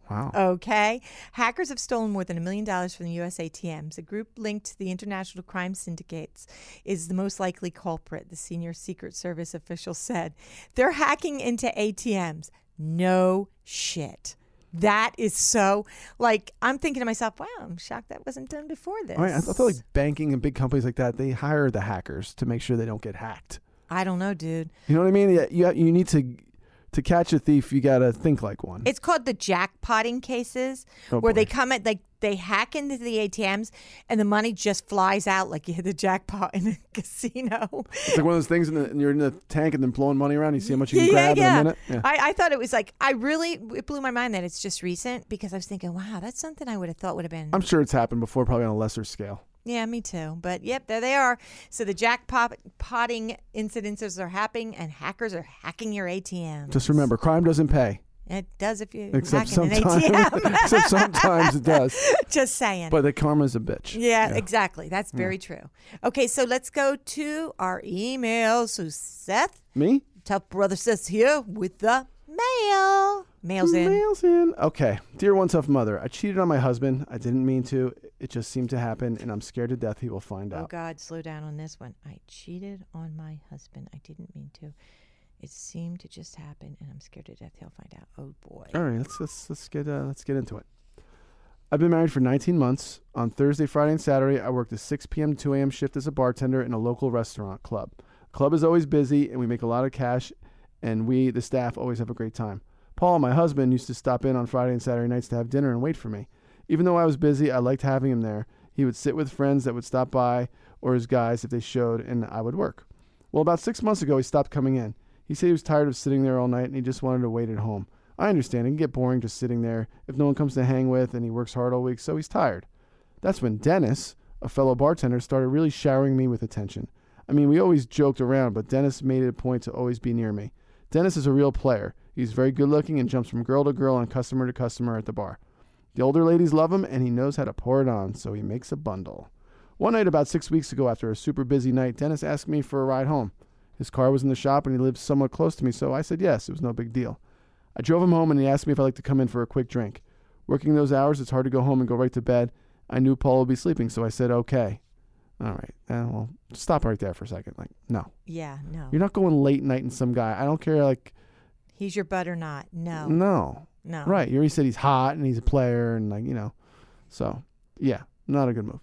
Wow. Okay. Hackers have stolen more than a million dollars from the US ATMs. A group linked to the international crime syndicates is the most likely culprit, the senior Secret Service official said. They're hacking into ATMs. No shit. That is so like I'm thinking to myself, wow, I'm shocked that wasn't done before this. Right, I thought like banking and big companies like that, they hire the hackers to make sure they don't get hacked. I don't know, dude. You know what I mean? Yeah, You you need to to catch a thief, you got to think like one. It's called the jackpotting cases, Oh, where they come at like they hack into the ATMs and the money just flies out like you hit the jackpot in a (laughs) casino. It's like one of those things, in the, and you're in the tank and then blowing money around. You see how much you can (laughs) yeah, grab yeah. in a minute. Yeah. I, I thought it was like I really it blew my mind that it's just recent because I was thinking, wow, that's something I would have thought would have been. I'm sure it's happened before, probably on a lesser scale. yeah, me too. But yep, there they are. So the jackpot potting incidences are happening, and hackers are hacking your ATM. Just remember, crime doesn't pay. It does if you Except hack in an sometimes, (laughs) except sometimes it does. (laughs) just saying. But the karma's a bitch. Yeah, exactly. That's very true. Okay, so let's go to our emails. So Seth, Me? tough brother Seth here with the mail. Mail's in. Mail's in. Okay. Dear One Tough Mother, I cheated on my husband. I didn't mean to. It just seemed to happen, and I'm scared to death he will find oh, out. Oh. God, slow down on this one. I cheated on my husband. I didn't mean to. It seemed to just happen, and I'm scared to death he'll find out. Oh boy. All right, let's let's let's get uh, let's get into it. I've been married for 19 months. On Thursday, Friday, and Saturday, I worked a 6 p.m. to 2 a.m. shift as a bartender in a local restaurant club. Club is always busy, and we make a lot of cash, and we, the staff, always have a great time. Paul, my husband, used to stop in on Friday and Saturday nights to have dinner and wait for me. Even though I was busy, I liked having him there. He would sit with friends that would stop by, or his guys if they showed, and I would work. Well, about six months ago, he stopped coming in. He said he was tired of sitting there all night and he just wanted to wait at home. I understand. It can get boring just sitting there if no one comes to hang with and he works hard all week, so he's tired. That's when Dennis, a fellow bartender, started really showering me with attention. I mean, we always joked around, but Dennis made it a point to always be near me. Dennis is a real player. He's very good looking and jumps from girl to girl and customer to customer at the bar. The older ladies love him and he knows how to pour it on, so he makes a bundle. One night, about six weeks ago, after a super busy night, Dennis asked me for a ride home. His car was in the shop and he lived somewhat close to me, so I said yes. It was no big deal. I drove him home and he asked me if I'd like to come in for a quick drink. Working those hours, it's hard to go home and go right to bed. I knew Paul would be sleeping, so I said okay. All right. Eh, well, stop right there for a second. Like, no, Yeah, no. you're not going late night and some guy. I don't care. Like, He's your butt or not? No, no, no. right? You already said he's hot and he's a player and like you know, so yeah, not a good move.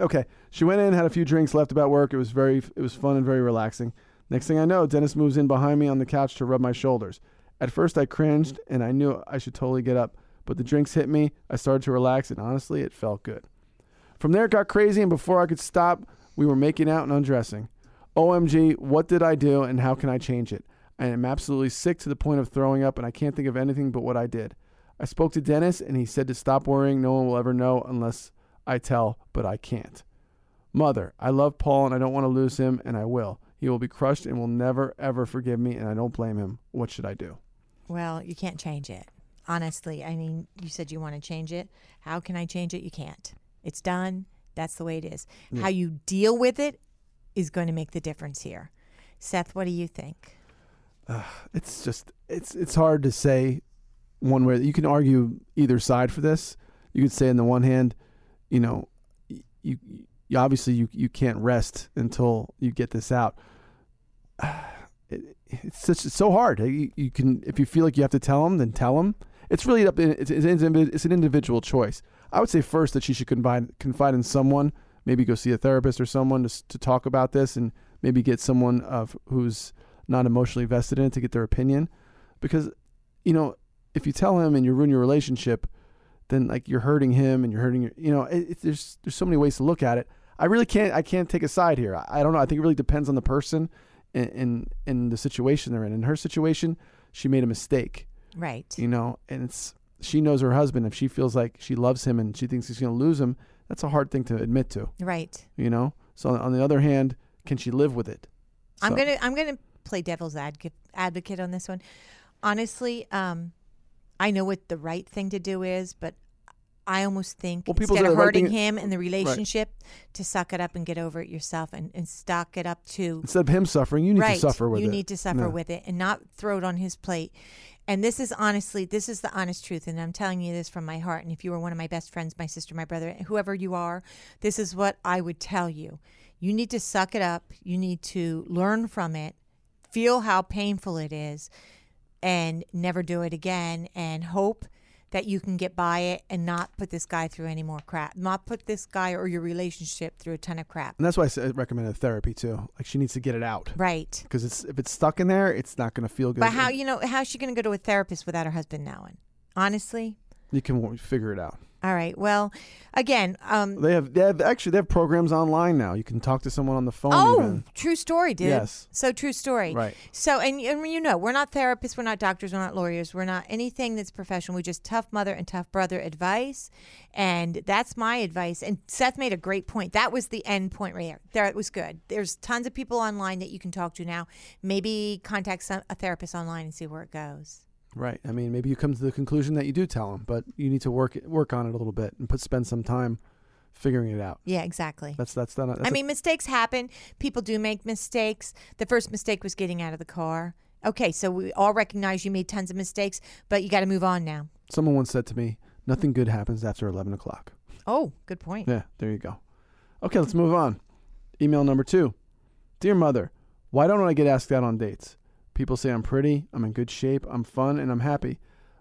Okay, she went in, had a few drinks, left about work. It was very, it was fun and very relaxing. Next thing I know, Dennis moves in behind me on the couch to rub my shoulders. At first, I cringed and I knew I should totally get up, but the drinks hit me. I started to relax, and honestly, it felt good. From there, it got crazy, and before I could stop, we were making out and undressing. OMG, what did I do, and how can I change it? I am absolutely sick to the point of throwing up, and I can't think of anything but what I did. I spoke to Dennis, and he said to stop worrying. No one will ever know unless I tell, but I can't. Mother, I love Paul, and I don't want to lose him, and I will. He will be crushed and will never, ever forgive me, and I don't blame him. What should I do? Well, you can't change it. Honestly, I mean, you said you want to change it. How can I change it? You can't. It's done. That's the way it is. How you deal with it is going to make the difference here. Seth, what do you think? (sighs) it's just it's it's hard to say one way. You can argue either side for this. You could say on the one hand, you know, you, you obviously you you can't rest until you get this out. (sighs) It, it's such it's so hard. You, you can if you feel like you have to tell them, then tell them. It's really up. It's, it's, it's an individual choice. I would say first that she should confide confide in someone. Maybe go see a therapist or someone to to talk about this, and maybe get someone of who's not emotionally vested in it to get their opinion. Because, you know, if you tell him and you ruin your relationship, then like you're hurting him and you're hurting your, you know, it, it, there's there's so many ways to look at it. I really can't I can't take a side here. I, I don't know. I think it really depends on the person and in, in the situation they're in. In her situation, she made a mistake, Right. you know, and it's she knows her husband. If she feels like she loves him and she thinks he's going to lose him, that's a hard thing to admit to, Right. you know. So on the other hand, can she live with it? I'm gonna I'm gonna play devil's advocate advocate on this one. Honestly, um, I know what the right thing to do is, but I almost think Well, people instead of the right hurting him in the relationship, to suck it up and get over it yourself, and, and stock it up to Instead of him suffering, you need right. to suffer with you it. need to suffer Yeah. with it and not throw it on his plate. And this is honestly, this is the honest truth, and I'm telling you this from my heart. And if you were one of my best friends, my sister, my brother, whoever you are, this is what I would tell you. You need to suck it up. You need to learn from it, feel how painful it is, and never do it again. And hope that you can get by it and not put this guy through any more crap, not put this guy or your relationship through a ton of crap. And that's why I I recommended therapy too. Like she needs to get it out Right. because it's if it's stuck in there, it's not going to feel good. But how you know how's she going to go to a therapist without her husband knowing? Honestly, you can figure it out. All right. Well, again, um, They have they have actually they have programs online now. You can talk to someone on the phone. oh, even. true story, dude. Yes. So true story. Right. So, and, and you know, we're not therapists, we're not doctors, we're not lawyers, we're not anything that's professional. We're just tough mother and tough brother advice, and that's my advice. And Seth made a great point. That was the end point right there. There it was good. There's tons of people online that you can talk to now. Maybe contact some, a therapist online and see where it goes. Right. I mean, maybe you come to the conclusion that you do tell them, but you need to work work on it a little bit and put spend some time figuring it out. Yeah, exactly. That's that's done. I mean, mistakes happen. People do make mistakes. The first mistake was getting out of the car. Okay, so we all recognize you made tons of mistakes, but you got to move on now. someone once said to me, "Nothing good happens after eleven o'clock." Oh, good point. Yeah, there you go. Okay, let's move on. Email number two. Dear mother, why don't I get asked out on dates? People say I'm pretty, I'm in good shape, I'm fun, and I'm happy,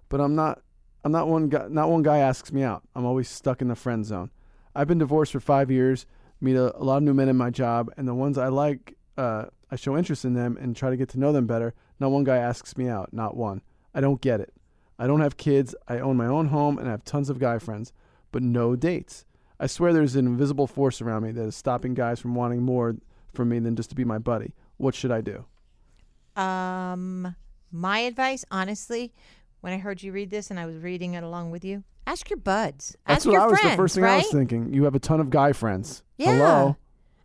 but I'm not. I'm not one guy. Not one guy asks me out. I'm always stuck in the friend zone. I've been divorced for five years. Meet a, a lot of new men in my job, and the ones I like, uh, I show interest in them and try to get to know them better. Not one guy asks me out. Not one. I don't get it. I don't have kids. I own my own home, and I have tons of guy friends, but no dates. I swear there's an invisible force around me that is stopping guys from wanting more from me than just to be my buddy. What should I do? Um, my advice, honestly, when I heard you read this and I was reading it along with you, ask your buds. That's ask what your I was friends, the first thing right? I was thinking. You have a ton of guy friends. Yeah. Hello.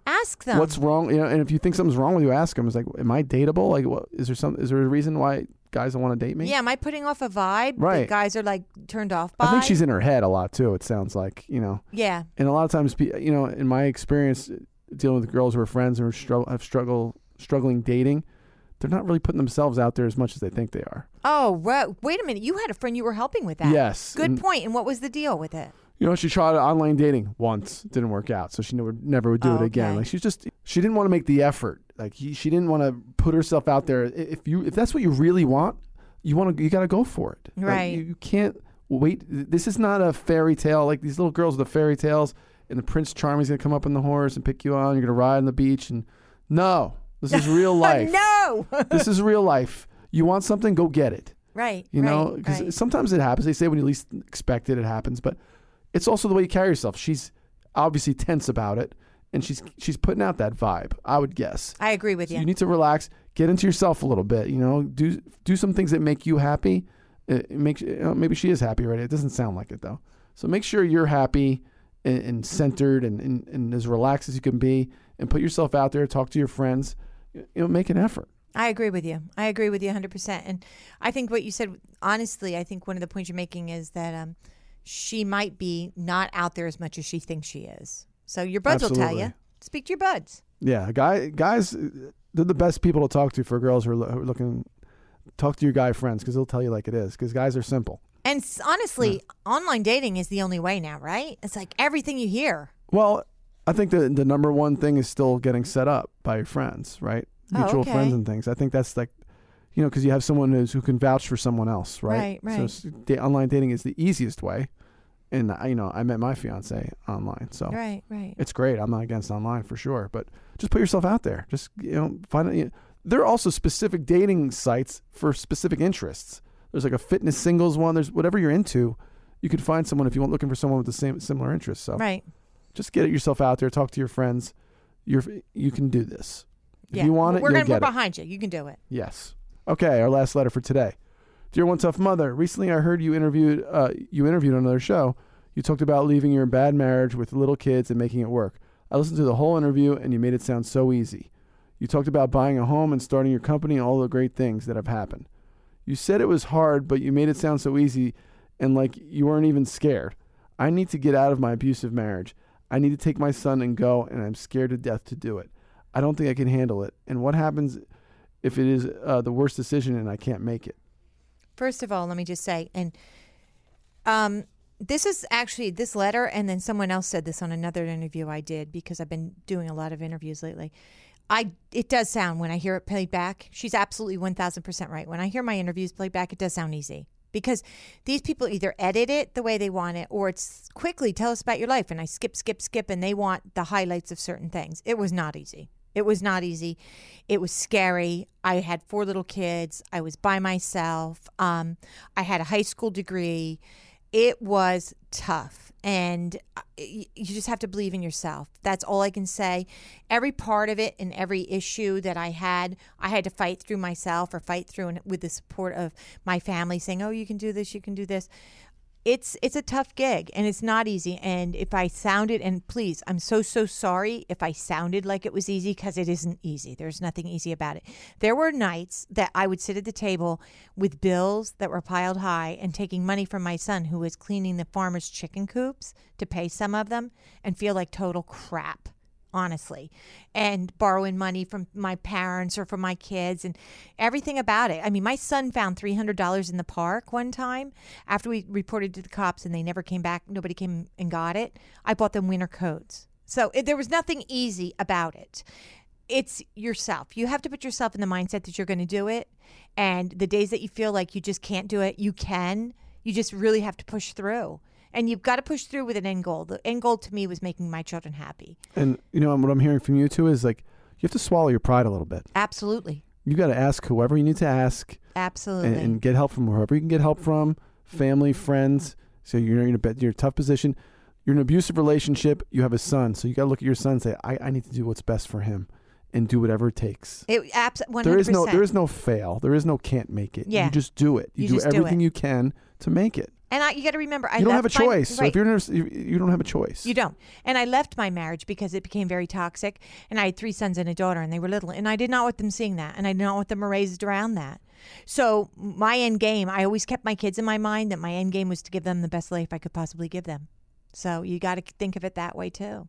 Ask them. What's wrong? You know, and if you think something's wrong with you, ask them. It's like, am I dateable? Like, what is there some? Is there a reason why guys don't want to date me? yeah, am I putting off a vibe that Right. guys are like turned off by? I think she's in her head a lot too. It sounds like you know, Yeah, and a lot of times, you know, in my experience dealing with girls who are friends and are struggle have struggle struggling dating, they're not really putting themselves out there as much as they think they are. Oh, wait a minute. You had a friend you were helping with that. Yes. Good and- point. And what was the deal with it? You know, she tried online dating once, didn't work out, so she never never would do Oh, it again. okay. Like she just she didn't want to make the effort. Like he, she didn't want to put herself out there. If you if that's what you really want, you want to you got to go for it. Like, Right. you, you can't wait. This is not a fairy tale like these little girls with the fairy tales and the Prince Charming's gonna come up on the horse and pick you on. You're gonna ride on the beach and no, this is real (laughs) oh, life. no. (laughs) this is real life. You want something, go get it. right. You know, because right. sometimes it happens. They say when you least expect it, it happens. But it's also the way you carry yourself. She's obviously tense about it, and she's she's putting out that vibe. I would guess. I agree with So you. you need to relax, get into yourself a little bit. You know, do do some things that make you happy. Uh, it it makes you uh, know, maybe she is happy already. It doesn't sound like it though. So make sure you're happy and, and centered and, and, and as relaxed as you can be, and put yourself out there. Talk to your friends. You know, make an effort. I agree with you. I agree with you 100%. And I think what you said, honestly, I think one of the points you're making is that um, she might be not out there as much as she thinks she is. So your buds will tell you. Speak to your buds. Yeah, guy guys, they're the best people to talk to for girls who are, lo- who are looking. Talk to your guy friends because they'll tell you like it is. Because guys are simple. And honestly, online dating is the only way now, right? It's like everything you hear. Well, I think the the number one thing is still getting set up by your friends, right? Oh, Mutual okay. friends and things. I think that's like, you know, because you have someone who's, who can vouch for someone else, right? Right, So right. s- da- online dating is the easiest way, and I, you know, I met my fiance online, so Right, right. it's great. I'm not against online for sure, but just put yourself out there. Just you know, find. You there are also specific dating sites for specific interests. There's like a fitness singles one. There's whatever you're into. You could find someone if you want looking for someone with the same similar interests. So Right. Just get yourself out there. Talk to your friends. You're you can do this. If yeah. you want it, we're gonna, we're it. behind you. You can do it. Yes. Okay. Our last letter for today. Dear One Tough Mother, recently I heard you interviewed uh, you interviewed on another show. You talked about leaving your bad marriage with little kids and making it work. I listened to the whole interview and you made it sound so easy. You talked about buying a home and starting your company and all the great things that have happened. You said it was hard, but you made it sound so easy and like you weren't even scared. I need to get out of my abusive marriage. I need to take my son and go, and I'm scared to death to do it. I don't think I can handle it. And what happens if it is uh, the worst decision and I can't make it? First of all, let me just say, and um, this is actually this letter, and then someone else said this on another interview I did because I've been doing a lot of interviews lately. I it does sound when I hear it played back. She's absolutely one thousand percent right. When I hear my interviews played back, it does sound easy because these people either edit it the way they want it, or it's quickly tell us about your life, and I skip, skip, skip, and they want the highlights of certain things. It was not easy. It was not easy. It was scary. I had four little kids. I was by myself. Um, I had a high school degree. It was tough. And uh, you just have to believe in yourself. That's all I can say. Every part of it and every issue that I had, I had to fight through myself or fight through and with the support of my family saying, "Oh, you can do this, you can do this." It's it's a tough gig and it's not easy. And if i sounded and please i'm so so sorry if i sounded like it was easy because it isn't easy. There's nothing easy about it. There were nights that i would sit at the table with bills that were piled high and taking money from my son who was cleaning the farmers chicken coops to pay some of them and feel like total crap honestly, and borrowing money from my parents or from my kids and everything about it. I mean, my son found $300 in the park one time after we reported to the cops and they never came back. Nobody came and got it. I bought them winter coats. So it, there was nothing easy about it. It's yourself. You have to put yourself in the mindset that you're going to do it. And the days that you feel like you just can't do it, you can. You just really have to push through. And you've got to push through with an end goal. The end goal to me was making my children happy. And you know what I'm hearing from you too is like you have to swallow your pride a little bit. Absolutely. You got to ask whoever you need to ask Absolutely. and, and get help from whoever you can get help from, family, friends. So you're in a you're in a tough position. You're in an abusive relationship. You have a son, so you got to look at your son and say, I, I need to do what's best for him, and do whatever it takes. it abs- 100%. There is no there is no fail. There is no can't make it. Yeah. You just do it. You, You do just do everything you can to make it. And I, you got to remember, I you don't have a my- choice. So if you're a, you, you don't have a choice. You don't. And I left my marriage because it became very toxic. And I had three sons and a daughter, and they were little. And I did not want them seeing that. And I did not want them raised around that. So my end game, I always kept my kids in my mind that my end game was to give them the best life I could possibly give them. So you got to think of it that way too.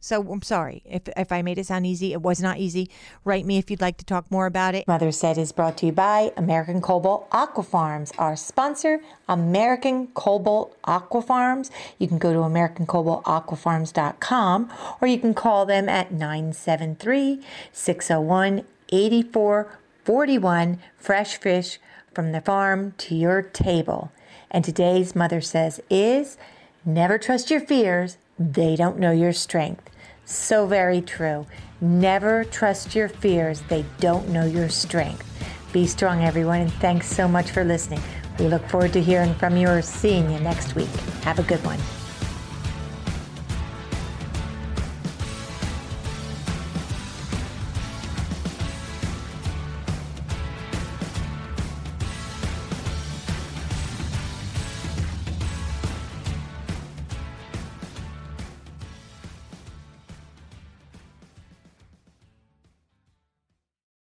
So I'm sorry if, if I made it sound easy. It was not easy. Write me if you'd like to talk more about it. Mother Said is brought to you by American Cobalt Aquafarms, our sponsor, American Cobalt Aquafarms. You can go to AmericanCobaltAquaFarms.com or you can call them at 973 601 8441. Fresh fish from the farm to your table. And today's Mother Says is never trust your fears, they don't know your strength. So very true. Never trust your fears. They don't know your strength. Be strong, everyone, and thanks so much for listening. We look forward to hearing from you or seeing you next week. Have a good one.